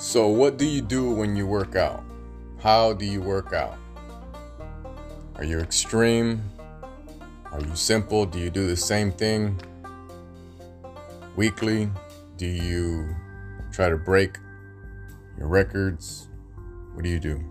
So, what do you do when you work out? How do you work out? Are you extreme? Are you simple? Do you do the same thing weekly? Do you try to break your records? What do you do?